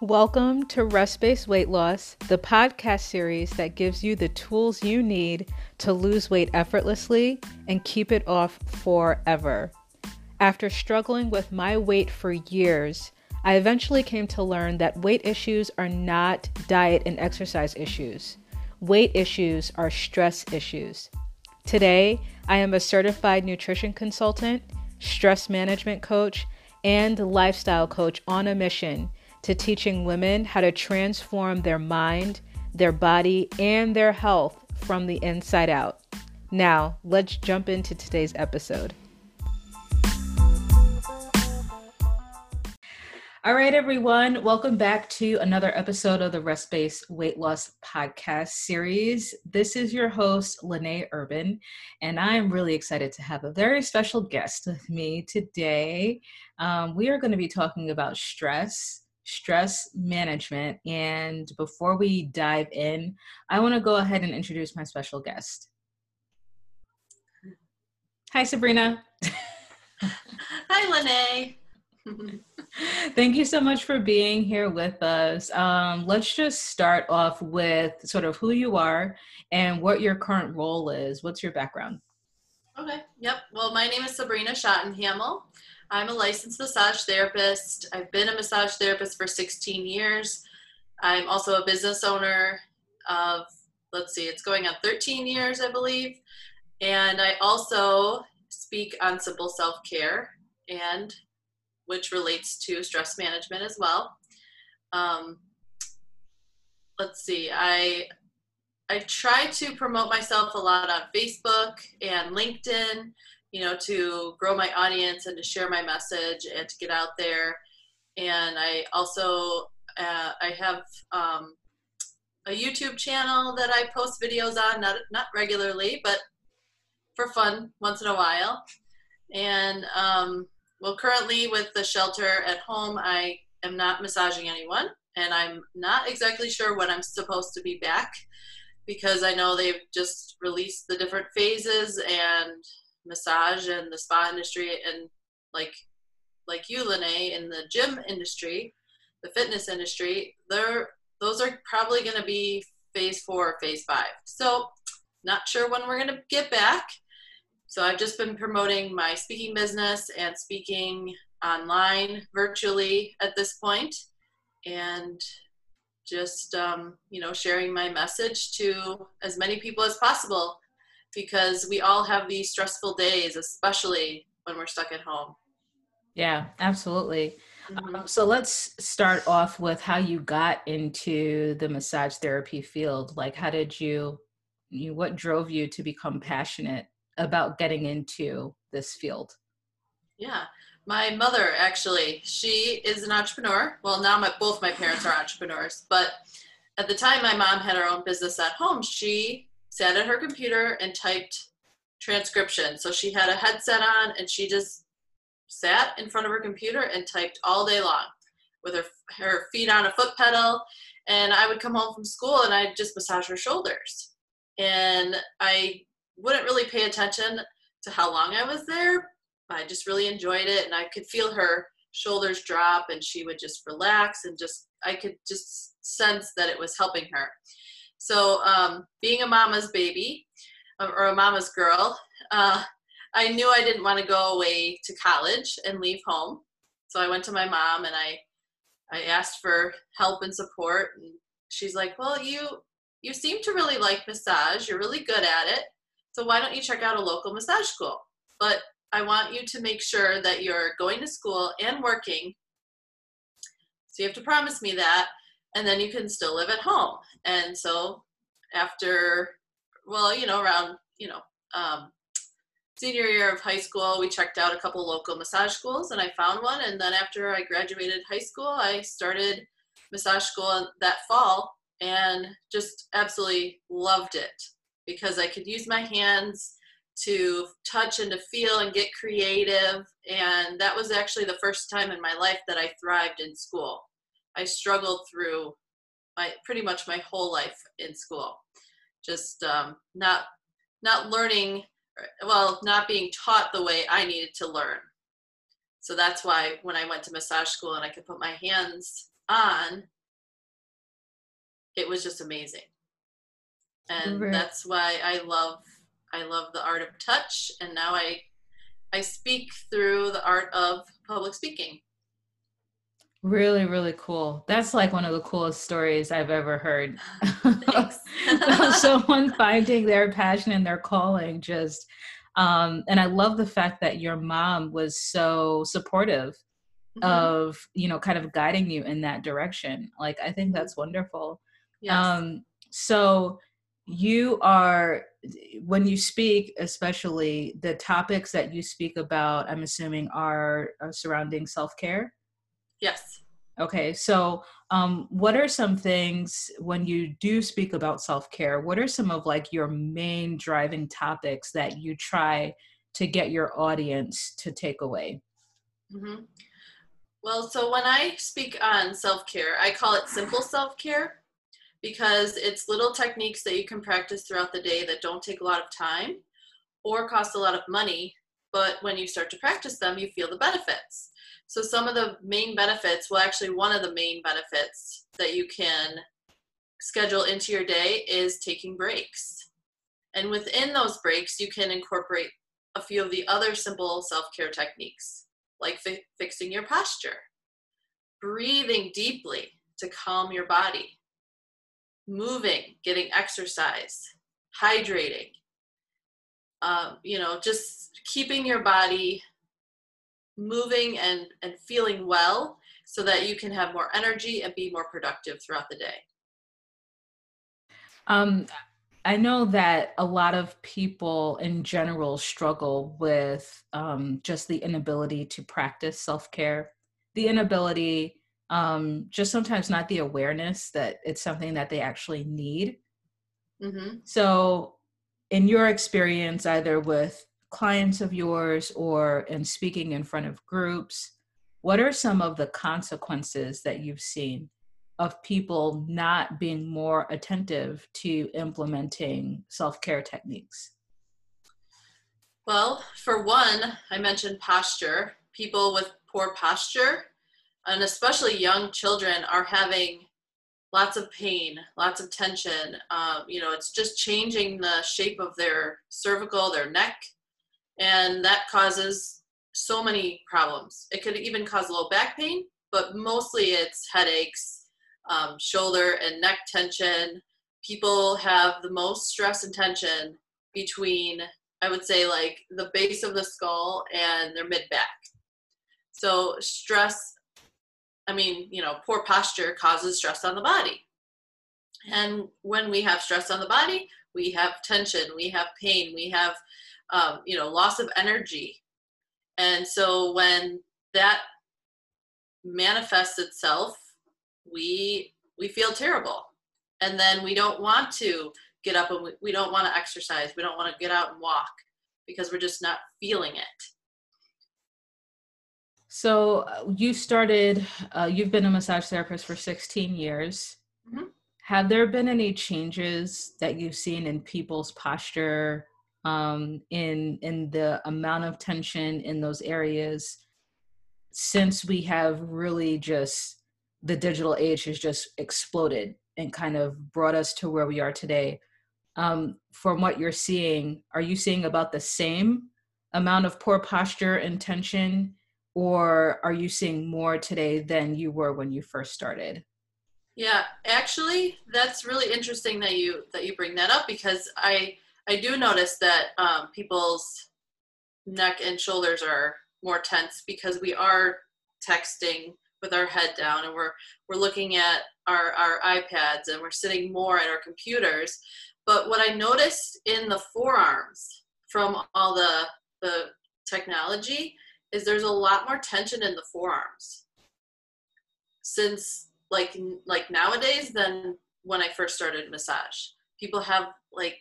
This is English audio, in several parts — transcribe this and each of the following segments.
Welcome to Rest Based Weight Loss, the podcast series that gives you the tools you need to lose weight effortlessly and keep it off forever. After struggling with my weight for years, I eventually came to learn that weight issues are not diet and exercise issues. Weight issues are stress issues. Today, I am a certified nutrition consultant, stress management coach, and lifestyle coach on a mission to teaching women how to transform their mind, their body, and their health from the inside out. Now, let's jump into today's episode. All right, everyone, welcome back to another episode of the Rest Based Weight Loss Podcast series. This is your host, Lene Urban, and I am really excited to have a very special guest with me today. Um, we are going to be talking about stress stress management. And before we dive in, I want to go ahead and introduce my special guest. Hi, Sabrina. Hi, Lene. Thank you so much for being here with us. Um, let's just start off with sort of who you are and what your current role is. What's your background? Okay, yep. Well, my name is Sabrina Schottenhamel. I'm a licensed massage therapist. I've been a massage therapist for 16 years. I'm also a business owner of, let's see, it's going on 13 years, I believe. And I also speak on simple self care and which relates to stress management as well. Um, let's see, I I try to promote myself a lot on Facebook and LinkedIn you know, to grow my audience and to share my message and to get out there. And I also uh, I have um, a YouTube channel that I post videos on, not not regularly, but for fun once in a while. And um, well, currently with the shelter at home, I am not massaging anyone, and I'm not exactly sure when I'm supposed to be back because I know they've just released the different phases and massage and the spa industry and like like you Lene in the gym industry the fitness industry they're those are probably going to be phase four or phase five. So not sure when we're going to get back. So i've just been promoting my speaking business and speaking online virtually at this point and just um, you know sharing my message to as many people as possible because we all have these stressful days, especially when we're stuck at home. Yeah, absolutely. Mm-hmm. Um, so let's start off with how you got into the massage therapy field. Like, how did you, you what drove you to become passionate about getting into this field? Yeah, my mother actually, she is an entrepreneur. Well, now my both my parents are entrepreneurs, but at the time my mom had her own business at home. She sat at her computer and typed transcription. So she had a headset on and she just sat in front of her computer and typed all day long with her her feet on a foot pedal. And I would come home from school and I'd just massage her shoulders. And I wouldn't really pay attention to how long I was there. I just really enjoyed it and I could feel her shoulders drop and she would just relax and just I could just sense that it was helping her. So, um, being a mama's baby uh, or a mama's girl, uh, I knew I didn't want to go away to college and leave home. So I went to my mom and I, I asked for help and support. And she's like, "Well, you you seem to really like massage. You're really good at it. So why don't you check out a local massage school? But I want you to make sure that you're going to school and working. So you have to promise me that and then you can still live at home. And so after, well, you know, around, you know, um, senior year of high school, we checked out a couple local massage schools and I found one. And then after I graduated high school, I started massage school that fall and just absolutely loved it because I could use my hands to touch and to feel and get creative. And that was actually the first time in my life that I thrived in school. I struggled through my pretty much my whole life in school, just um, not not learning, well, not being taught the way I needed to learn. So that's why when I went to massage school and I could put my hands on, it was just amazing. And right. that's why I love I love the art of touch and now I I speak through the art of public speaking. Really, really cool. That's like one of the coolest stories I've ever heard. Someone finding their passion and their calling just um, and I love the fact that your mom was so supportive mm-hmm. of, you know, kind of guiding you in that direction. Like I think that's wonderful. Yes. Um, so you are when you speak especially the topics that you speak about i'm assuming are, are surrounding self-care yes okay so um, what are some things when you do speak about self-care what are some of like your main driving topics that you try to get your audience to take away mm-hmm. well so when i speak on self-care i call it simple self-care because it's little techniques that you can practice throughout the day that don't take a lot of time or cost a lot of money. But when you start to practice them, you feel the benefits. So, some of the main benefits, well, actually, one of the main benefits that you can schedule into your day is taking breaks. And within those breaks, you can incorporate a few of the other simple self care techniques, like fi- fixing your posture, breathing deeply to calm your body, moving, getting exercise, hydrating, um, you know, just keeping your body moving and, and feeling well so that you can have more energy and be more productive throughout the day. Um, I know that a lot of people in general struggle with um, just the inability to practice self care, the inability um, just sometimes not the awareness that it's something that they actually need. Mm-hmm. So, in your experience, either with clients of yours or in speaking in front of groups, what are some of the consequences that you've seen of people not being more attentive to implementing self care techniques? Well, for one, I mentioned posture. People with poor posture and especially young children are having lots of pain, lots of tension. Um, you know, it's just changing the shape of their cervical, their neck, and that causes so many problems. It could even cause low back pain, but mostly it's headaches, um, shoulder and neck tension. People have the most stress and tension between, I would say, like the base of the skull and their mid back. So, stress I mean, you know, poor posture causes stress on the body. And when we have stress on the body, we have tension, we have pain, we have, um, you know, loss of energy. And so when that manifests itself, we we feel terrible, and then we don't want to get up and we, we don't want to exercise. We don't want to get out and walk because we're just not feeling it. So uh, you started, uh, you've been a massage therapist for 16 years. Mm-hmm. Have there been any changes that you've seen in people's posture, um, in in the amount of tension in those areas, since we have really just the digital age has just exploded and kind of brought us to where we are today? Um, from what you're seeing, are you seeing about the same amount of poor posture and tension? or are you seeing more today than you were when you first started yeah actually that's really interesting that you that you bring that up because i i do notice that um, people's neck and shoulders are more tense because we are texting with our head down and we're we're looking at our our ipads and we're sitting more at our computers but what i noticed in the forearms from all the the technology is there's a lot more tension in the forearms since like like nowadays than when I first started massage. People have like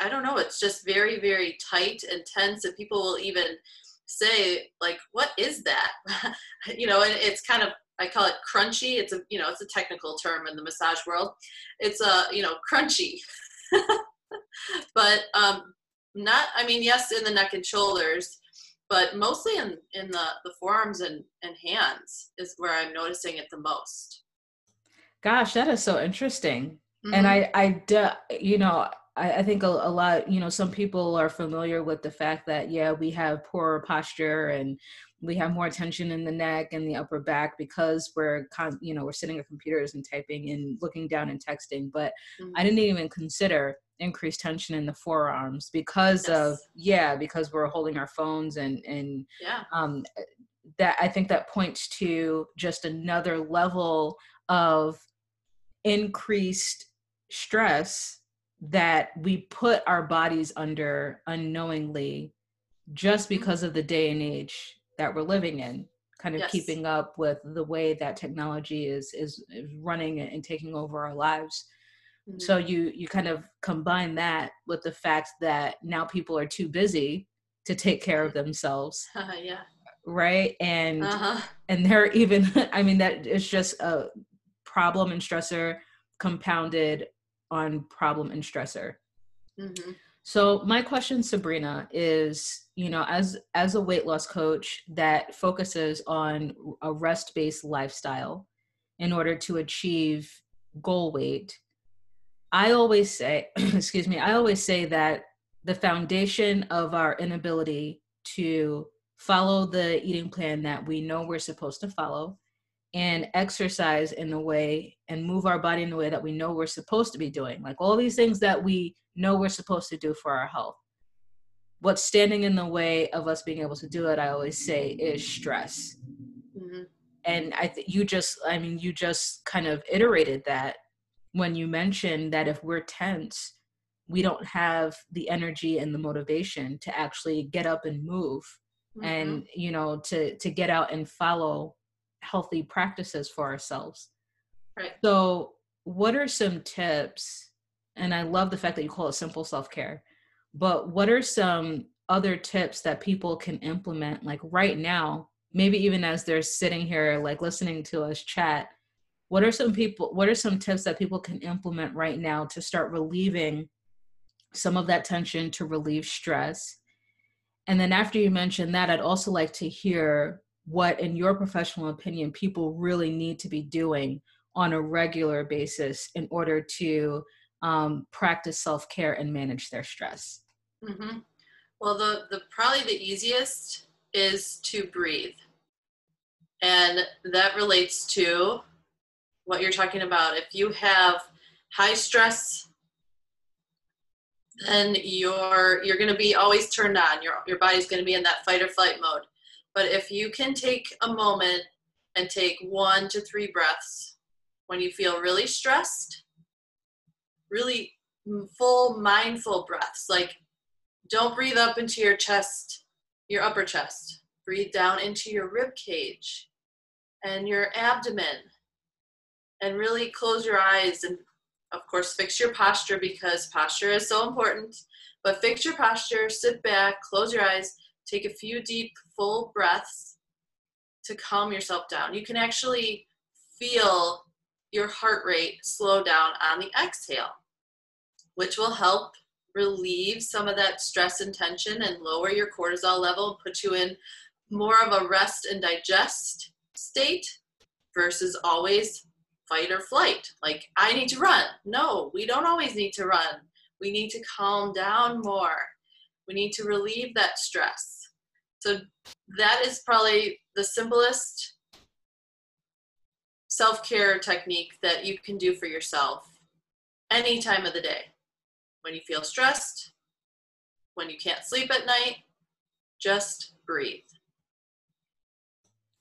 I don't know, it's just very very tight and tense and people will even say like what is that? you know, and it's kind of I call it crunchy. It's a you know, it's a technical term in the massage world. It's a, you know, crunchy. but um not I mean, yes, in the neck and shoulders, but mostly in, in the, the forearms and, and hands is where I'm noticing it the most. Gosh, that is so interesting. Mm-hmm. And I, I, you know, I, I think a, a, lot, you know, some people are familiar with the fact that, yeah, we have poorer posture and we have more tension in the neck and the upper back because we're, con- you know, we're sitting at computers and typing and looking down and texting. But mm-hmm. I didn't even consider increased tension in the forearms because yes. of, yeah, because we're holding our phones and, and, yeah. um, that I think that points to just another level of increased stress that we put our bodies under unknowingly just mm-hmm. because of the day and age that we're living in kind of yes. keeping up with the way that technology is is, is running and taking over our lives mm-hmm. so you you kind of combine that with the fact that now people are too busy to take care of themselves uh, yeah right and uh-huh. and they're even i mean that is just a problem and stressor compounded on problem and stressor. Mm-hmm. So my question, Sabrina, is you know as as a weight loss coach that focuses on a rest based lifestyle in order to achieve goal weight. I always say, excuse me, I always say that the foundation of our inability to follow the eating plan that we know we're supposed to follow and exercise in the way and move our body in the way that we know we're supposed to be doing like all these things that we know we're supposed to do for our health what's standing in the way of us being able to do it i always say is stress mm-hmm. and i think you just i mean you just kind of iterated that when you mentioned that if we're tense we don't have the energy and the motivation to actually get up and move mm-hmm. and you know to to get out and follow healthy practices for ourselves. Right. So, what are some tips? And I love the fact that you call it simple self care, but what are some other tips that people can implement like right now, maybe even as they're sitting here, like listening to us chat? What are some people, what are some tips that people can implement right now to start relieving some of that tension to relieve stress? And then after you mention that, I'd also like to hear what, in your professional opinion, people really need to be doing on a regular basis in order to um, practice self care and manage their stress? Mm-hmm. Well, the, the probably the easiest is to breathe, and that relates to what you're talking about. If you have high stress then you're you're going to be always turned on your your body's going to be in that fight or flight mode but if you can take a moment and take one to three breaths when you feel really stressed, really full mindful breaths, like don't breathe up into your chest, your upper chest. Breathe down into your rib cage and your abdomen. And really close your eyes and, of course, fix your posture because posture is so important. But fix your posture, sit back, close your eyes, Take a few deep, full breaths to calm yourself down. You can actually feel your heart rate slow down on the exhale, which will help relieve some of that stress and tension and lower your cortisol level put you in more of a rest and digest state versus always fight or flight. Like, I need to run. No, we don't always need to run. We need to calm down more. We need to relieve that stress. So that is probably the simplest self care technique that you can do for yourself any time of the day. When you feel stressed, when you can't sleep at night, just breathe.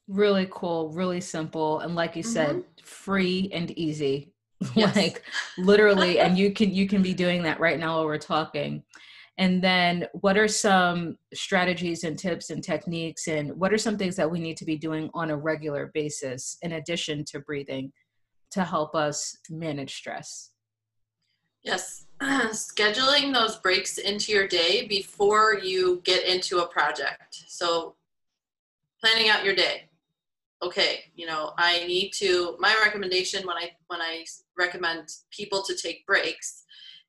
Really cool, really simple, and like you mm-hmm. said, free and easy. Yes. like literally, and you can you can be doing that right now while we're talking. And then, what are some strategies and tips and techniques, and what are some things that we need to be doing on a regular basis in addition to breathing to help us manage stress? Yes, scheduling those breaks into your day before you get into a project. So, planning out your day. Okay, you know, I need to. My recommendation when I when I recommend people to take breaks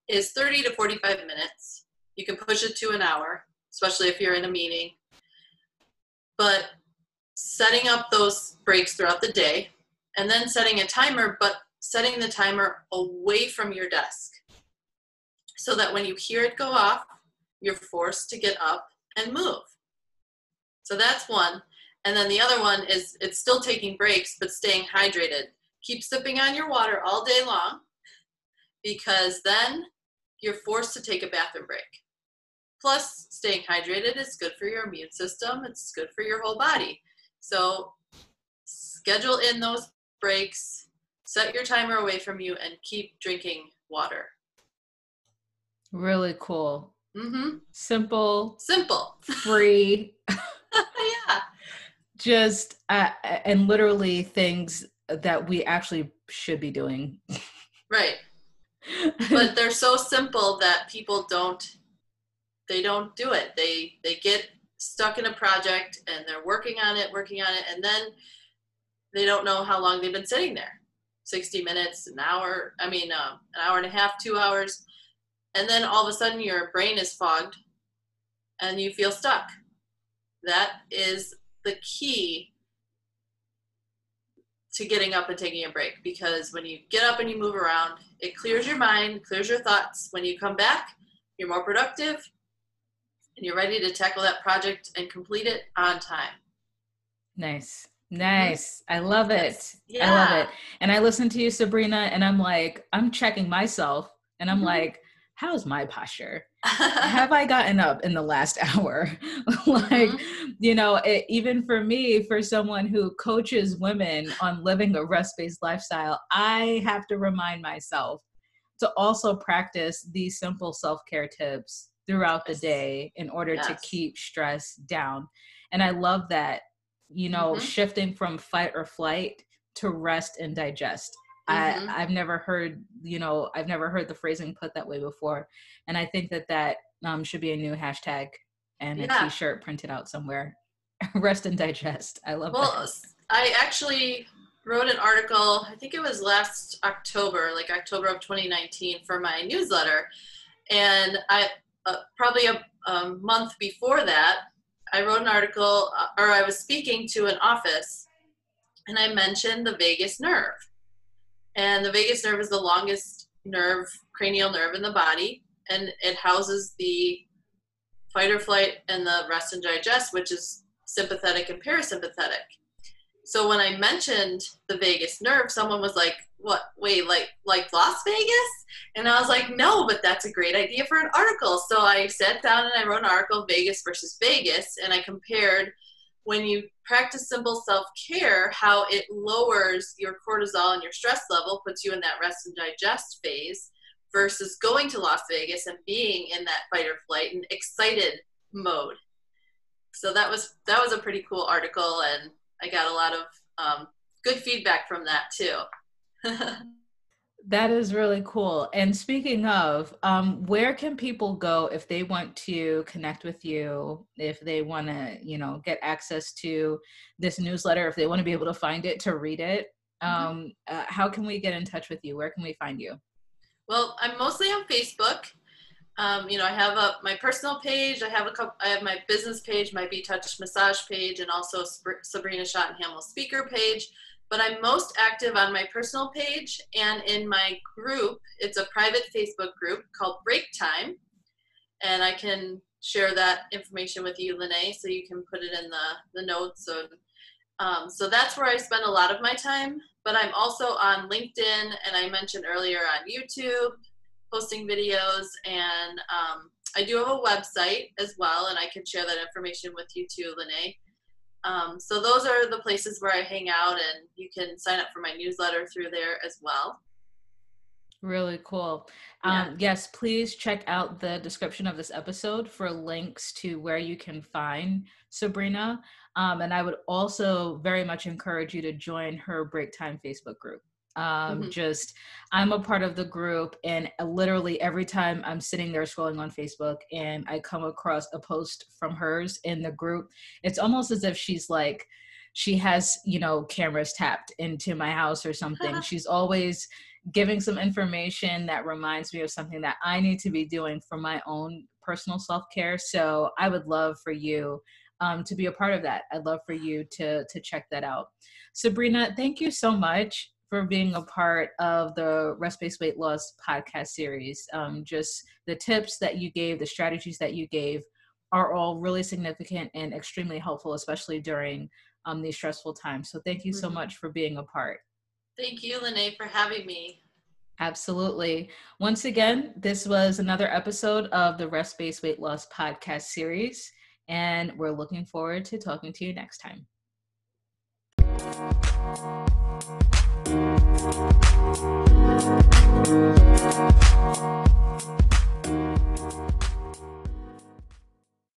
is 30 to 45 minutes you can push it to an hour, especially if you're in a meeting. But setting up those breaks throughout the day and then setting a timer, but setting the timer away from your desk so that when you hear it go off, you're forced to get up and move. So that's one. And then the other one is it's still taking breaks, but staying hydrated. Keep sipping on your water all day long because then you're forced to take a bathroom break. Plus, staying hydrated is good for your immune system, it's good for your whole body. So, schedule in those breaks, set your timer away from you, and keep drinking water. Really cool. Mm-hmm. Simple. Simple. Free. yeah. Just, uh, and literally things that we actually should be doing. Right. but they're so simple that people don't they don't do it. They they get stuck in a project and they're working on it, working on it, and then they don't know how long they've been sitting there 60 minutes, an hour, I mean, uh, an hour and a half, two hours. And then all of a sudden your brain is fogged and you feel stuck. That is the key to getting up and taking a break because when you get up and you move around, it clears your mind, clears your thoughts. When you come back, you're more productive, and you're ready to tackle that project and complete it on time. Nice. Nice. I love it. Yeah. I love it. And I listen to you, Sabrina, and I'm like, I'm checking myself and I'm Mhm. like, how's my posture? Have I gotten up in the last hour? like, you know, it, even for me, for someone who coaches women on living a rest based lifestyle, I have to remind myself to also practice these simple self care tips throughout the day in order to keep stress down. And I love that, you know, Mhm. shifting from fight or flight to rest and digest. Mhm. I, I've never heard, you know, I've never heard the phrasing put that way before. And I think that that um, should be a new hashtag and a Yeah. t-shirt printed out somewhere. rest and digest. I love that. Well, that. I actually wrote an article, I think it was last October, like October of 2019, for my newsletter. And I, uh, probably a, a month before that, I wrote an article, uh, or I was speaking to an office, and I mentioned the vagus nerve. And the vagus nerve is the longest nerve, cranial nerve in the body, and it houses the fight or flight and the rest and digest, which is sympathetic and parasympathetic. So when I mentioned the vagus nerve, someone was like, "What? Wait, like like Las Vagus?" And I was like, "No, but that's a great idea for an article." So I sat down and I wrote an article, Vegas versus Vegas, and I compared when you practice simple self-care, how it lowers your cortisol and your stress level, puts you in that rest and digest phase, versus going to Las Vegas and being in that fight or flight and excited mode. So that was that was a pretty cool article, and I got a lot of um, good feedback from that too. That is really cool. And speaking of, um, where can people go if they want to connect with you, if they want to, you know, get access to this newsletter, if they want to be able to find it to read it? Mhm. Um, uh, how can we get in touch with you? Where can we find you? well, I'm mostly on Facebook. Um, you know, I have a my personal page. I have a couple. I have my business page, my Be Touched massage page, and also Sab- Sabrina Schottenhamel speaker page. But I'm most active on my personal page and in my group. It's a private Facebook group called Break Time, and I can share that information with you, Lene, so you can put it in the the notes. So, um, so that's where I spend a lot of my time. But I'm also on LinkedIn, and I mentioned earlier on YouTube posting videos and um, i do have a website as well and i can share that information with you too lene um, so those are the places where i hang out and you can sign up for my newsletter through there as well Really cool. Yeah. Um, yes, please check out the description of this episode for links to where you can find Sabrina. Um, and I would also very much encourage you to join her Break Time Facebook group. Um, Mhm. Just, I'm a part of the group, and literally every time I'm sitting there scrolling on Facebook and I come across a post from hers in the group, it's almost as if she's like, she has, you know, cameras tapped into my house or something. she's always giving some information that reminds me of something that I need to be doing for my own personal self care. So I would love for you um, to be a part of that. I'd love for you to to check that out. Sabrina, thank you so much for being a part of the Rest Based Weight Loss podcast series. Um, just the tips that you gave, the strategies that you gave are all really significant and extremely helpful, especially during um, these stressful times. So thank you so mm-hmm. much for being a part. Thank you, Lene, for having me. Absolutely. Once again, this was another episode of the Rest Based Weight Loss podcast series, and we're looking forward to talking to you next time. Thank you.